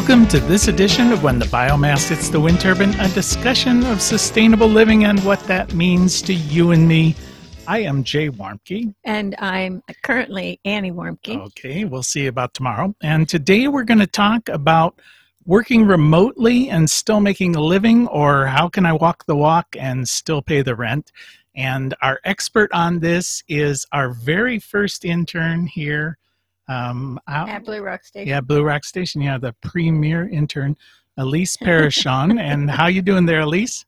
Welcome to this edition of When the Biomass Hits the Wind Turbine, a discussion of sustainable living and what that means to you and me. I am Jay Warmke. And I'm currently Annie Warmke. Okay, we'll see about tomorrow. And today we're going to talk about working remotely and still making a living, or how can I walk the walk and still pay the rent? And our expert on this is our very first intern here. Um, out, at Blue Rock Station. Yeah, Blue Rock Station. Yeah, the premier intern, Elise Parashon. and how you doing there, Elise?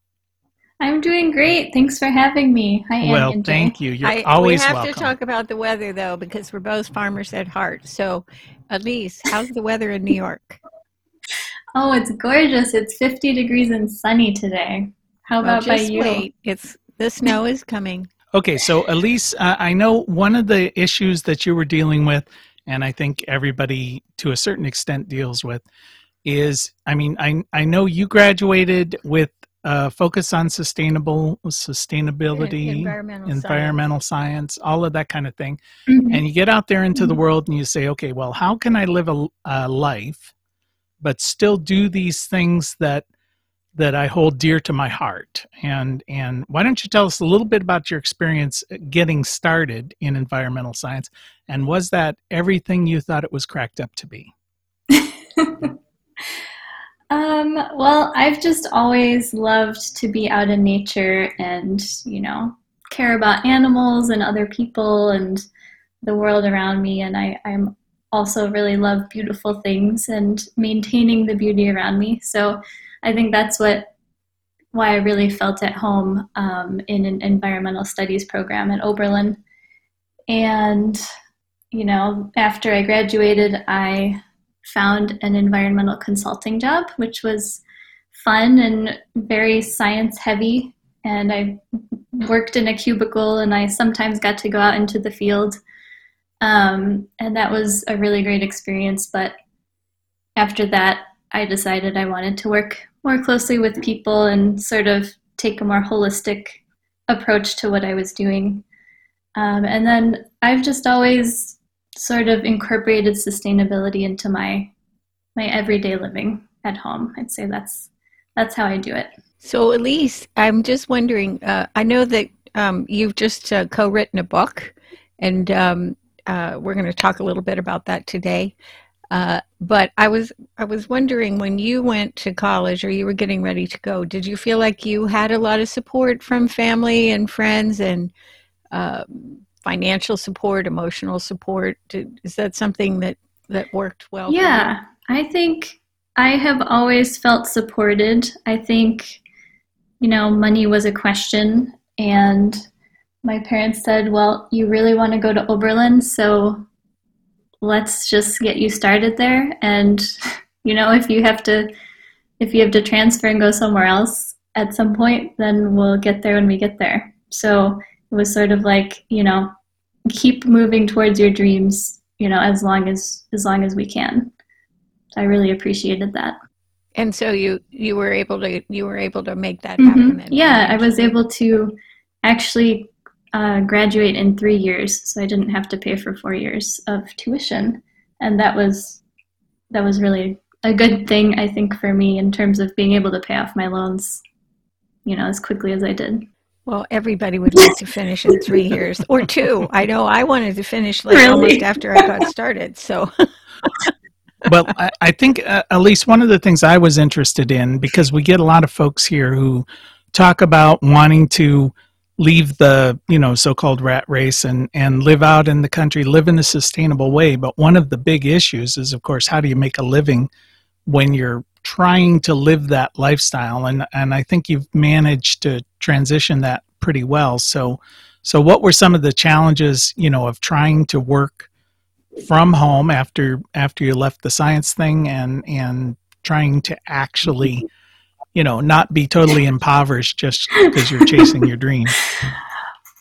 I'm doing great. Thanks for having me. Hi, Annie well, thank you. You're I, always We have welcome. to talk about the weather though, because we're both farmers at heart. So, Elise, how's the weather in New York? Oh, it's gorgeous. It's 50 degrees and sunny today. How about well, by you? Wait. It's the snow is coming. Okay, so Elise, uh, I know one of the issues that you were dealing with, and I think everybody to a certain extent deals with, is I mean, I I know you graduated with a focus on sustainable sustainability, environmental, environmental science. science. all of that kind of thing, mm-hmm. and you get out there into mm-hmm. the world and you say, okay, well, how can I live a, a life, but still do these things that that I hold dear to my heart. And and why don't you tell us a little bit about your experience getting started in environmental science and was that everything you thought it was cracked up to be? um, well, I've just always loved to be out in nature and, you know, care about animals and other people and the world around me and I, I'm also really love beautiful things and maintaining the beauty around me. So I think that's what why I really felt at home um, in an environmental studies program at Oberlin. And you know, after I graduated, I found an environmental consulting job, which was fun and very science heavy. And I worked in a cubicle, and I sometimes got to go out into the field. Um, and that was a really great experience. But after that, I decided I wanted to work more closely with people and sort of take a more holistic approach to what I was doing. Um, and then I've just always sort of incorporated sustainability into my my everyday living at home. I'd say that's that's how I do it. So, Elise, I'm just wondering. Uh, I know that um, you've just uh, co-written a book, and um, uh, we're going to talk a little bit about that today. Uh, but I was I was wondering when you went to college or you were getting ready to go, did you feel like you had a lot of support from family and friends and uh, financial support, emotional support? Did, is that something that that worked well? Yeah, I think I have always felt supported. I think you know money was a question, and my parents said, "Well, you really want to go to Oberlin, so let's just get you started there. And you know if you have to if you have to transfer and go somewhere else at some point then we'll get there when we get there. So it was sort of like you know keep moving towards your dreams you know as long as as long as we can. I really appreciated that. And so you you were able to you were able to make that happen mm-hmm. yeah i was able to actually uh, graduate in three years, so I didn't have to pay for four years of tuition, and that was that was really a good thing I think for me in terms of being able to pay off my loans, you know, as quickly as I did. Well, everybody would like to finish in three years or two. I know I wanted to finish like really? almost after I got started. So. well, I, I think uh, at least one of the things I was interested in because we get a lot of folks here who talk about wanting to leave the you know so-called rat race and and live out in the country live in a sustainable way. But one of the big issues is of course how do you make a living when you're trying to live that lifestyle? And and I think you've managed to transition that pretty well. So so what were some of the challenges you know of trying to work from home after after you left the science thing and and trying to actually you know, not be totally impoverished just because you're chasing your dream.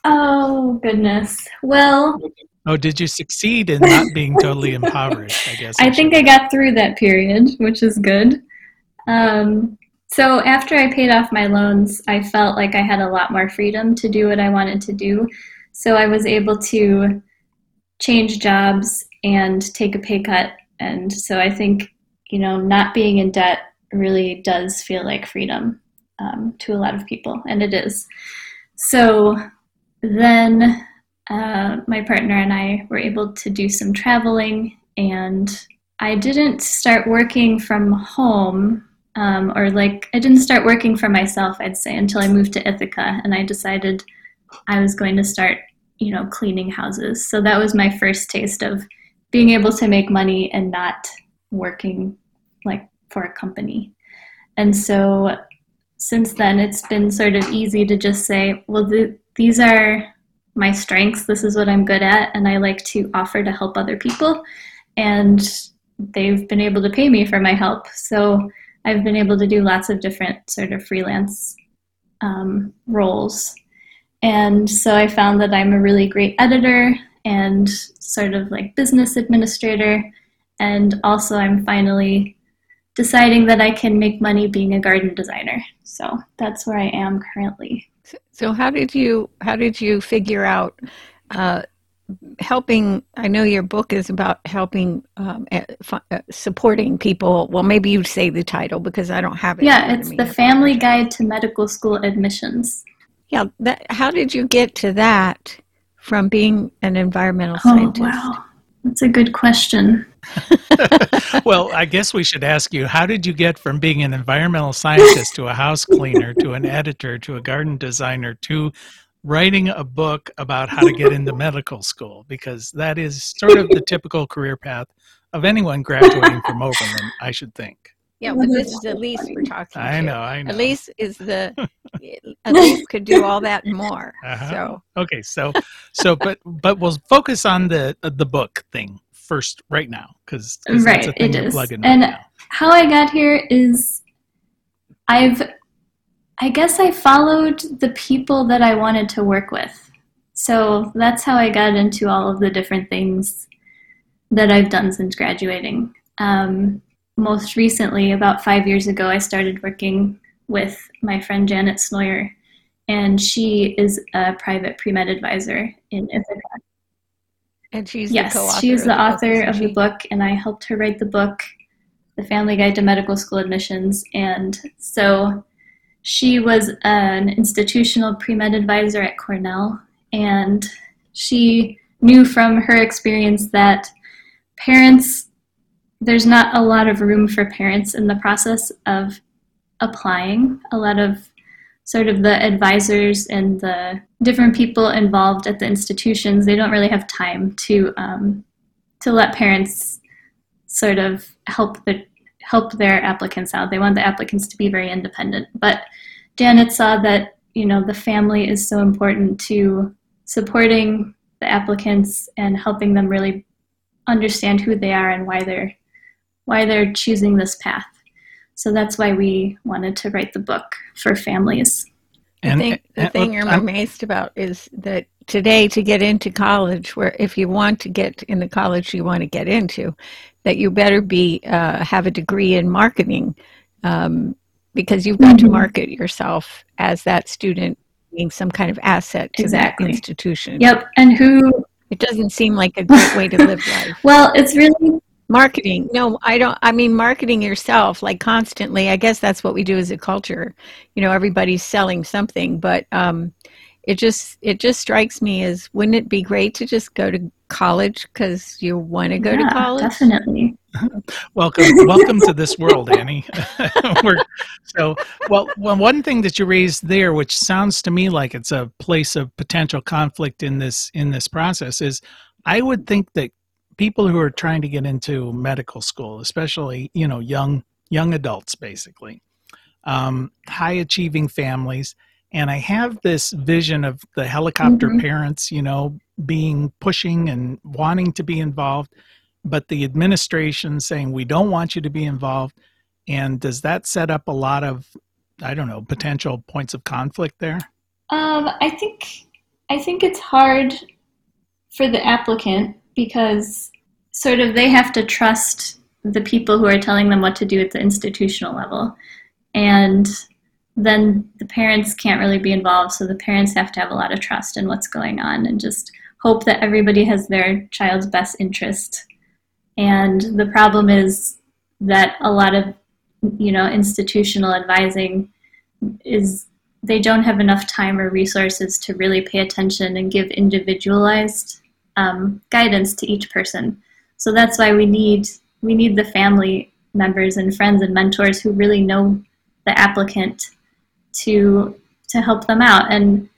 Oh, goodness. Well, oh, did you succeed in not being totally impoverished? I guess. I, I think I got through that period, which is good. Um, so after I paid off my loans, I felt like I had a lot more freedom to do what I wanted to do. So I was able to change jobs and take a pay cut. And so I think you know, not being in debt really does feel like freedom um, to a lot of people, and it is. So then uh, my partner and I were able to do some traveling, and I didn't start working from home. Um, or like I didn't start working for myself, I'd say, until I moved to Ithaca, and I decided I was going to start, you know, cleaning houses. So that was my first taste of being able to make money and not working for a company. And so since then, it's been sort of easy to just say, well, th- these are my strengths. This is what I'm good at. And I like to offer to help other people. And they've been able to pay me for my help. So I've been able to do lots of different sort of freelance um, roles. And so I found that I'm a really great editor and sort of like business administrator. And also, I'm finally deciding that I can make money being a garden designer. So that's where I am currently. So how did you how did you figure out uh, helping? I know your book is about helping um, uh, supporting people. Well, maybe you'd say the title because I don't have it. Yeah, it's the Family Guide to Medical School Admissions. Yeah, that, how did you get to that from being an environmental oh, scientist? Wow. That's a good question. well, I guess we should ask you how did you get from being an environmental scientist to a house cleaner to an editor to a garden designer to writing a book about how to get into medical school? Because that is sort of the typical career path of anyone graduating from Oberlin, I should think. Yeah, but this is Elise we're talking I to. know, I know. Elise is the Elise could do all that more. Uh-huh. So okay, so so but but we'll focus on the the book thing first right now because right it is. and right how I got here is I've I guess I followed the people that I wanted to work with. So that's how I got into all of the different things that I've done since graduating. Um, most recently, about five years ago, I started working with my friend Janet Snoyer, and she is a private pre med advisor in Ithaca. And she's yes, the co-author she's the, author book, of the book, and I helped her write the book, The Family Guide to Medical School Admissions. And so she was an institutional pre med advisor at Cornell, and she knew from her experience that parents there's not a lot of room for parents in the process of applying. A lot of sort of the advisors and the different people involved at the institutions, they don't really have time to um, to let parents sort of help the help their applicants out. They want the applicants to be very independent. But Janet saw that you know the family is so important to supporting the applicants and helping them really understand who they are and why they're why they're choosing this path. So that's why we wanted to write the book for families. And, the thing, the and, thing I'm amazed about is that today, to get into college, where if you want to get in the college you want to get into, that you better be uh, have a degree in marketing, um, because you've got mm-hmm. to market yourself as that student being some kind of asset to exactly. that institution. Yep, and who? It doesn't seem like a great way to live life. well, it's really marketing. No i don't i mean marketing yourself like constantly. I guess that's what we do as a culture. You know everybody's selling something but um it just it just strikes me as wouldn't it be great to just go to college because you want to go yeah, to college? definitely. Welcome welcome to this world annie. So well, well one thing that you raised there which sounds to me like it's a place of potential conflict in this in this process is i would think that people who are trying to get into medical school, especially you know young young adults, basically, um, high achieving families, and I have this vision of the helicopter mm-hmm. parents, you know, being pushing and wanting to be involved, but the administration saying we don't want you to be involved. And does that set up a lot of, I don't know, potential points of conflict there? Um, I think I think it's hard for the applicant because sort of they have to trust the people who are telling them what to do at the institutional level. And then the parents can't really be involved, so the parents have to have a lot of trust in what's going on and just hope that everybody has their child's best interest. And the problem is that a lot of you know institutional advising is they don't have enough time or resources to really pay attention and give individualized um, guidance to each person. So that's why we need we need the family members and friends and mentors who really know the applicant to to help them out and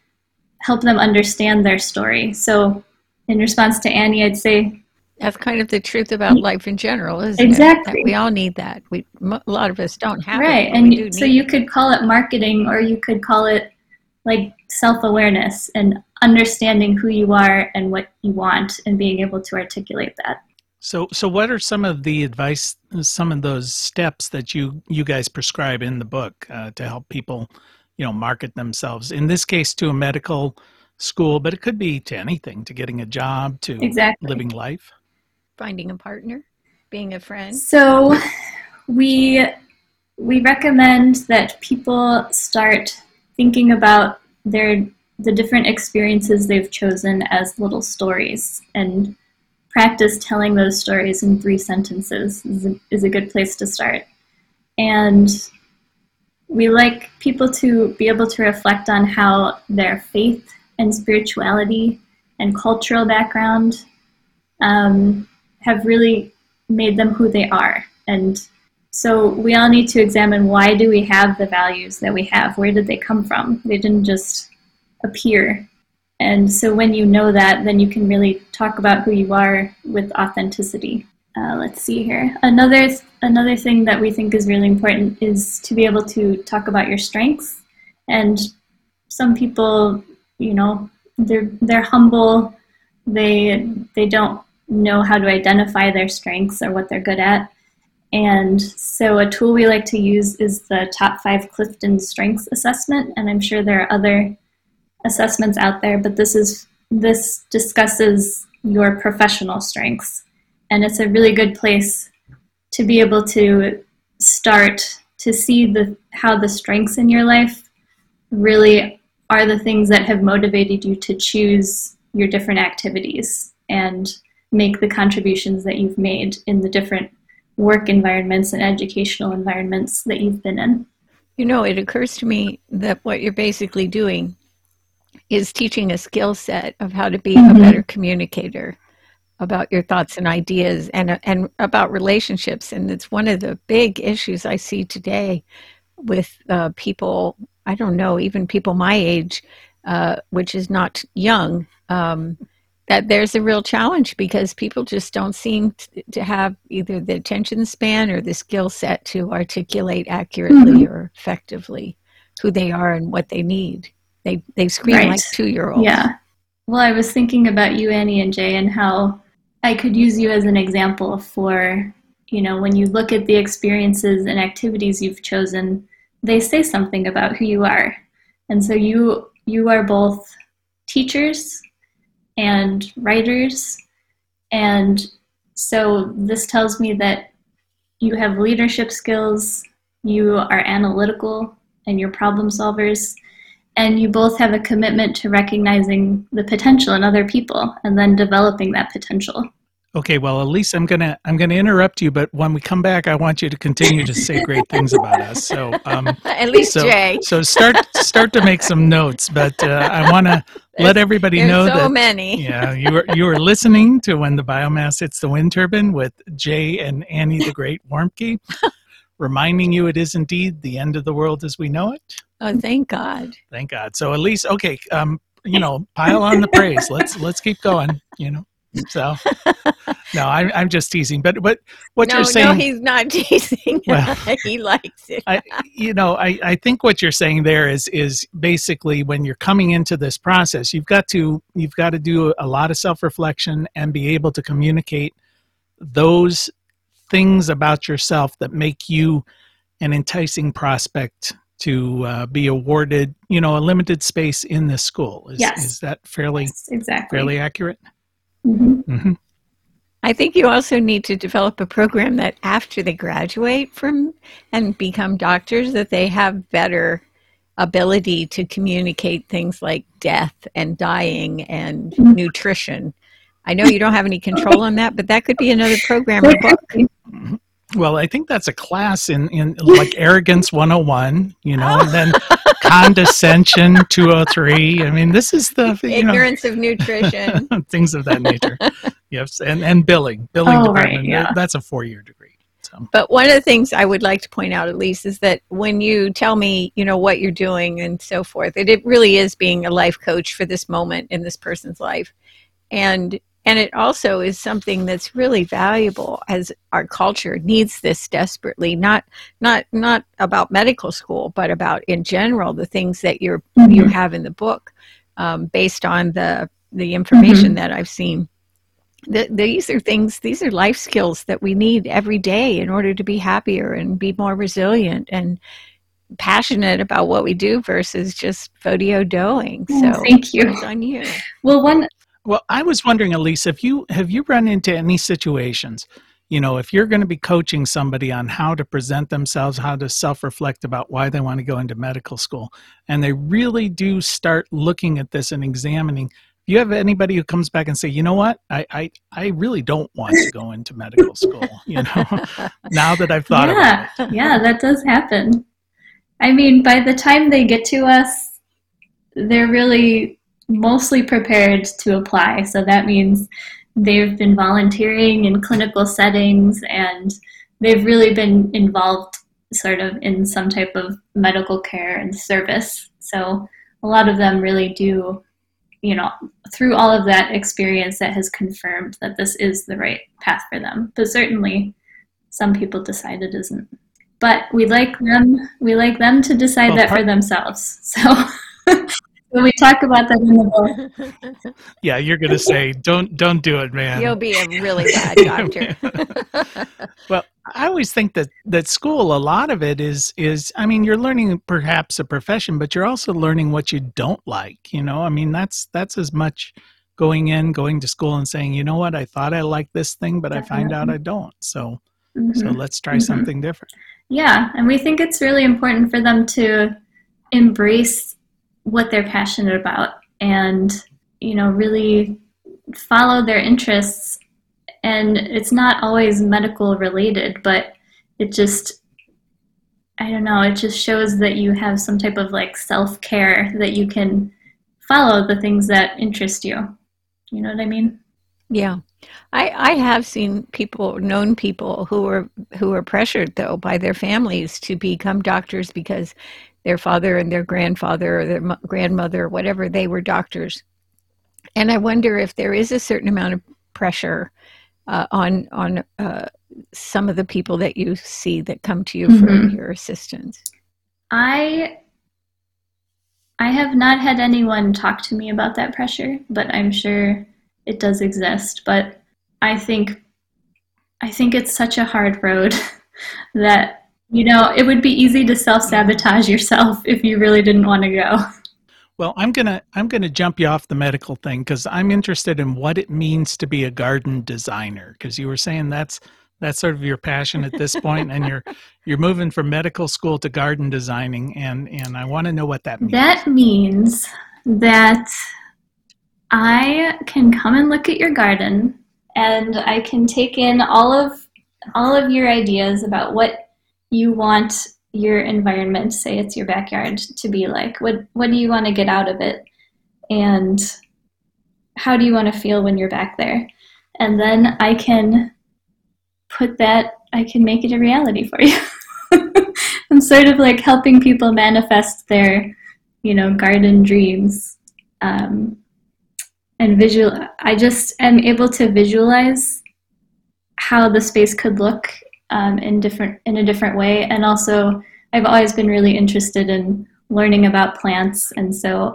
help them understand their story. So in response to Annie, I'd say that's kind of the truth about life in general, isn't exactly. it? we all need that. We a lot of us don't have right. it. Right, and so you could call it marketing, or you could call it like self awareness and understanding who you are and what you want, and being able to articulate that. So, so what are some of the advice, some of those steps that you you guys prescribe in the book uh, to help people, you know, market themselves? In this case, to a medical school, but it could be to anything, to getting a job, to exactly. living life, finding a partner, being a friend. So, we we recommend that people start thinking about their the different experiences they've chosen as little stories and practice telling those stories in three sentences is a, is a good place to start. And we like people to be able to reflect on how their faith and spirituality and cultural background um, have really made them who they are. And so we all need to examine why do we have the values that we have? Where did they come from? They didn't just appear and so when you know that, then you can really talk about who you are with authenticity. Uh, let's see here. Another another thing that we think is really important is to be able to talk about your strengths. And some people, you know, they're they're humble. They they don't know how to identify their strengths or what they're good at. And so a tool we like to use is the top five Clifton Strengths Assessment. And I'm sure there are other assessments out there, but this is this discusses your professional strengths, and it's a really good place to be able to start to see the how the strengths in your life really are the things that have motivated you to choose your different activities and make the contributions that you've made in the different work environments and educational environments that you've been in. You know, it occurs to me that what you're basically doing is teaching a skill set of how to be mm-hmm. a better communicator about your thoughts and ideas and and about relationships and it's one of the big issues I see today with uh, people I don't know even people my age uh, which is not young um, that there's a real challenge because people just don't seem to have either the attention span or the skill set to articulate accurately mm-hmm. or effectively who they are and what they need. They they scream right. like two year olds. Yeah. Well, I was thinking about you, Annie and Jay, and how I could use you as an example for, you know, when you look at the experiences and activities you've chosen, they say something about who you are. And so you you are both teachers and writers and so this tells me that you have leadership skills, you are analytical and you're problem solvers and you both have a commitment to recognizing the potential in other people and then developing that potential. Okay, well, Elise, I'm gonna I'm gonna interrupt you, but when we come back, I want you to continue to say great things about us. So, um, at least so, Jay. so start start to make some notes, but uh, I want to let everybody know so that many. yeah, you are you are listening to when the biomass hits the wind turbine with Jay and Annie the Great Warmke, reminding you it is indeed the end of the world as we know it. Oh, thank God. Thank God. So at least okay, um, you know, pile on the praise. Let's let's keep going. You know. So no, I'm I'm just teasing. But what what no, you're saying? No, he's not teasing. Well, he likes it. I, you know, I I think what you're saying there is is basically when you're coming into this process, you've got to you've got to do a lot of self reflection and be able to communicate those things about yourself that make you an enticing prospect to uh, be awarded, you know, a limited space in this school. Is, yes. is that fairly yes, exactly fairly accurate? Mm-hmm. Mm-hmm. I think you also need to develop a program that after they graduate from and become doctors, that they have better ability to communicate things like death and dying and mm-hmm. nutrition. I know you don't have any control on that, but that could be another program or book. Mm-hmm. Well, I think that's a class in, in like arrogance 101, you know, and then condescension 203. I mean, this is the you ignorance of nutrition, things of that nature. yes, and and billing, billing Oh, department. right, yeah. That's a four year degree. So But one of the things I would like to point out, at least, is that when you tell me, you know, what you're doing and so forth, that it really is being a life coach for this moment in this person's life, and and it also is something that's really valuable as our culture needs this desperately. Not not not about medical school, but about in general the things that you're you Mhm. have in the book, um, based on the the information that I've seen. Th- these are things these are life skills that we need every day in order to be happier and be more resilient and passionate about what we do versus just photo doing Oh, so thank you. on you Well, one Well, I was wondering, Elise, have you have you run into any situations, you know, if you're going to be coaching somebody on how to present themselves, how to self-reflect about why they want to go into medical school, and they really do start looking at this and examining. Do you have anybody who comes back and say, you know what, I I, I really don't want to go into medical school, you know, now that I've thought about yeah, it. yeah, that does happen. I mean, by the time they get to us, they're really mostly prepared to apply. So that means they've been volunteering in clinical settings and they've really been involved sort of in some type of medical care and service. So a lot of them really do, you know, through all of that experience that has confirmed that this is the right path for them. But certainly some people decide it isn't. But we like them we like them to decide Well, that for themselves. So we talk about that in the book. Yeah, you're going to say, don't don't do it, man. you'll be a really bad doctor Well, I always think that that school, a lot of it is is. I mean, you're learning perhaps a profession, but you're also learning what you don't like. You know, I mean, that's that's as much going in, going to school, and saying, you know what, I thought I liked this thing, but I find out I don't. So, so Mhm. let's try Mhm. something different. Yeah, and we think it's really important for them to embrace what they're passionate about and, you know, really follow their interests. And it's not always medical related, but it just, I don't know, it just shows that you have some type of like self care that you can follow the things that interest you. You know what I mean? Yeah, I I have seen people, known people who are who are pressured though by their families to become doctors because their father and their grandfather or their mo- grandmother whatever they were doctors, and I wonder if there is a certain amount of pressure uh, on on uh, some of the people that you see that come to you for Mhm. your assistance. I I have not had anyone talk to me about that pressure, but I'm sure it does exist. But I think I think it's such a hard road that you know it would be easy to self sabotage yourself if you really didn't want to go. Well, I'm gonna I'm gonna jump you off the medical thing because I'm interested in what it means to be a garden designer. Because you were saying that's that's sort of your passion at this point, and you're you're moving from medical school to garden designing, and and I want to know what that means. That means that I can come and look at your garden and I can take in all of all of your ideas about what you want your environment, say it's your backyard, to be like. What what do you want to get out of it? And how do you want to feel when you're back there? And then I can put that I can make it a reality for you. I'm sort of like helping people manifest their you know, garden dreams. Um, and visual, I just am able to visualize how the space could look um, in different in a different way. And also, I've always been really interested in learning about plants, and so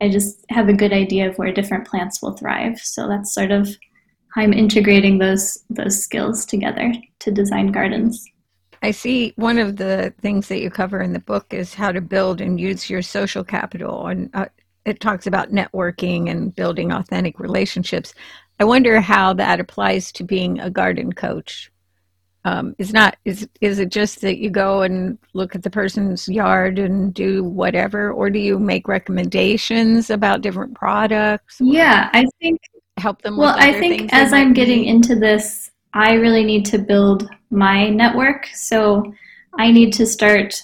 I just have a good idea of where different plants will thrive. So that's sort of how I'm integrating those those skills together to design gardens. I see one of the things that you cover in the book is how to build and use your social capital. And uh, it talks about networking and building authentic relationships. I wonder how that applies to being a garden coach. Um, is not is is it just that you go and look at the person's yard and do whatever, or do you make recommendations about different products? Yeah, I think help them. Well, with I think as I'm getting need? into this, I really need to build my network. So I need to start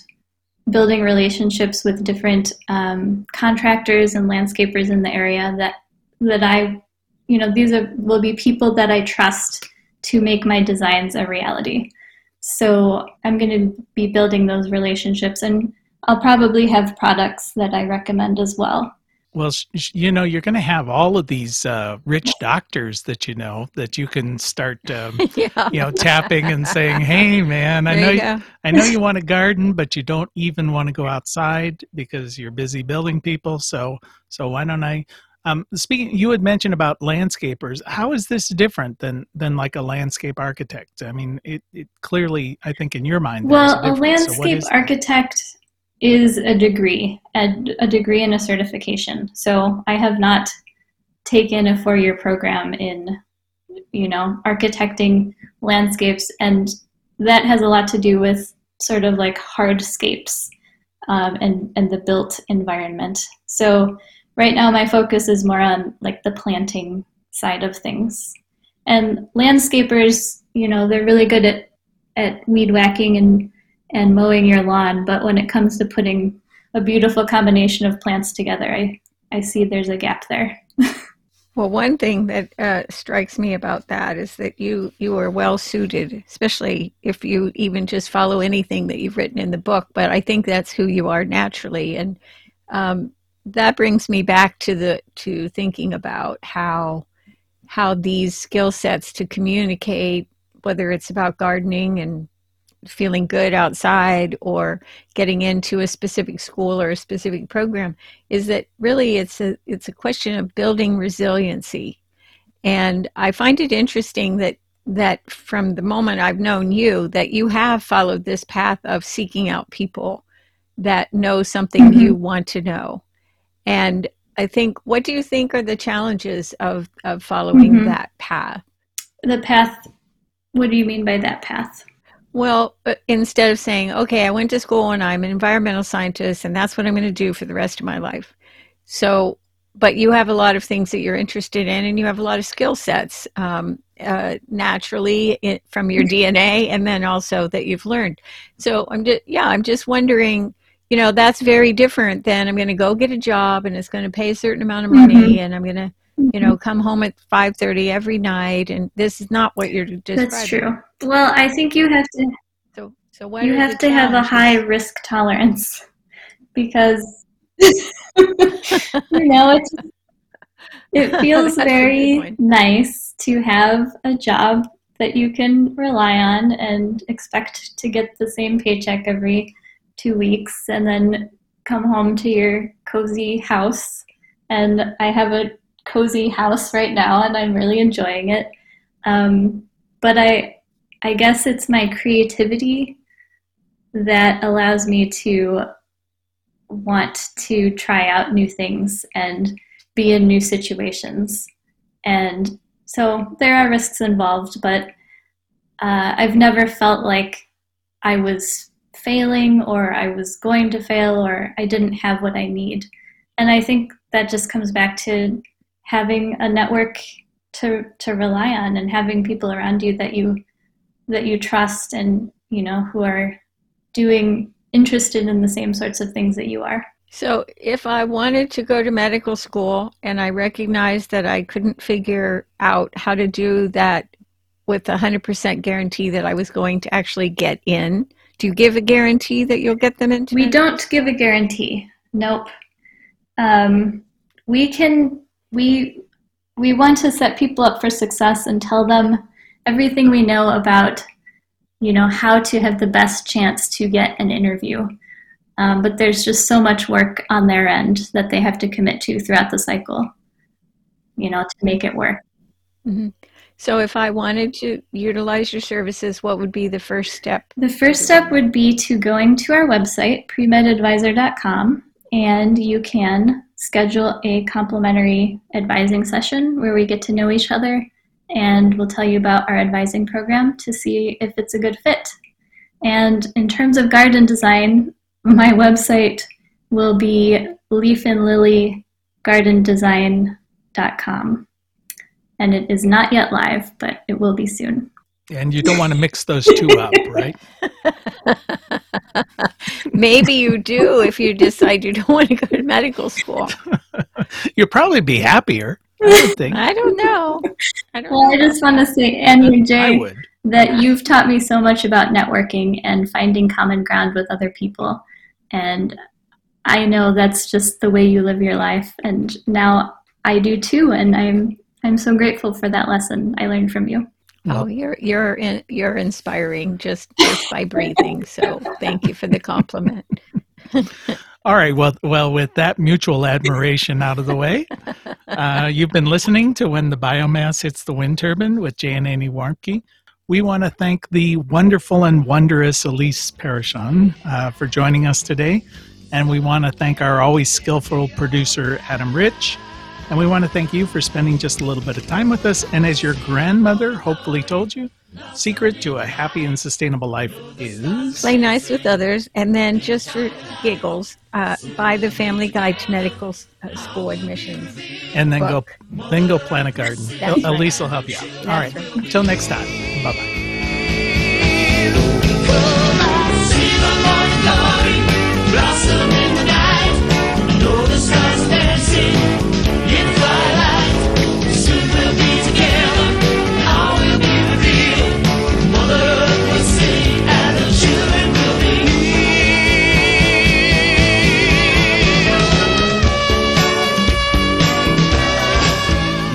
building relationships with different um, contractors and landscapers in the area that that I, you know, these are will be people that I trust to make my designs a reality. So I'm going to be building those relationships, and I'll probably have products that I recommend as well. Well, you know, you're going to have all of these uh, rich doctors that you know that you can start, um, yeah. you know, tapping and saying, "Hey, man, I know, you, you I know you want a garden, but you don't even want to go outside because you're busy building people. So, so why don't I?" Um, speaking, you had mentioned about landscapers. How is this different than than like a landscape architect? I mean, it, it clearly, I think, in your mind, well, a, a landscape so architect is a degree, a, a degree and a certification. So I have not taken a four year program in, you know, architecting landscapes, and that has a lot to do with sort of like hardscapes um, and and the built environment. So right now my focus is more on like the planting side of things, and landscapers, you know, they're really good at at weed whacking and and mowing your lawn. But when it comes to putting a beautiful combination of plants together, I, I see there's a gap there. well, one thing that uh, strikes me about that is that you you are well suited, especially if you even just follow anything that you've written in the book. But I think that's who you are naturally, and um, that brings me back to the to thinking about how how these skill sets to communicate, whether it's about gardening and feeling good outside or getting into a specific school or a specific program is that really it's a it's a question of building resiliency and i find it interesting that that from the moment i've known you that you have followed this path of seeking out people that know something mm-hmm. you want to know and i think what do you think are the challenges of of following mm-hmm. that path the path what do you mean by that path well, uh, instead of saying, okay, I went to school and I'm an environmental scientist and that's what I'm going to do for the rest of my life. So, but you have a lot of things that you're interested in and you have a lot of skill sets um, uh, naturally in, from your DNA and then also that you've learned. So I'm just, yeah, I'm just wondering, you know, that's very different than I'm going to go get a job and it's going to pay a certain amount of money mm-hmm. and I'm going to you know come home at 5.30 every night and this is not what you're describing that's true. well i think you have to so so what you have to have a high risk tolerance because you know it's it feels very nice to have a job that you can rely on and expect to get the same paycheck every two weeks and then come home to your cozy house and i have a cozy house right now, and I'm really enjoying it. Um, but I, I guess it's my creativity that allows me to want to try out new things and be in new situations. And so there are risks involved, but uh, I've never felt like I was failing or I was going to fail or I didn't have what I need. And I think that just comes back to having a network to to rely on and having people around you that you that you trust and you know who are doing interested in the same sorts of things that you are. So, if I wanted to go to medical school and I recognized that I couldn't figure out how to do that with a 100% guarantee that I was going to actually get in, do you give a guarantee that you'll get them into? We don't give a guarantee. Nope. Um, we can we we want to set people up for success and tell them everything we know about you know how to have the best chance to get an interview um, but there's just so much work on their end that they have to commit to throughout the cycle you know to make it work mm-hmm. so if i wanted to utilize your services what would be the first step the first step would be to going to our website premedadvisor.com and you can schedule a complimentary advising session where we get to know each other and we'll tell you about our advising program to see if it's a good fit. And in terms of garden design, my website will be leafandlilygardendesign.com. And it is not yet live, but it will be soon. And you don't want to mix those two up, right? Maybe you do if you decide you don't want to go to medical school. You'll probably be happier. I think. I don't know. I don't Well, I just want to say, Annie and Jay, would. that you've taught me so much about networking and finding common ground with other people. And I know that's just the way you live your life. And now I do too. And I'm I'm so grateful for that lesson I learned from you. Oh, you're you're in, you're inspiring just just by breathing. So thank you for the compliment. All right. Well, well, with that mutual admiration out of the way, uh, you've been listening to When the Biomass Hits the Wind Turbine with Jay and Annie Warmke. We want to thank the wonderful and wondrous Elise Parishon uh, for joining us today. And we want to thank our always skillful producer, Adam Rich. And we want to thank you for spending just a little bit of time with us. And as your grandmother hopefully told you, secret to a happy and sustainable life is. Play nice with others, and then just for giggles, uh, buy the Family Guide to Medical uh, School admissions. and then book. go then go plant a garden. That's right. Elise will help you out. All right. That's Until next time. Bye bye. Blossom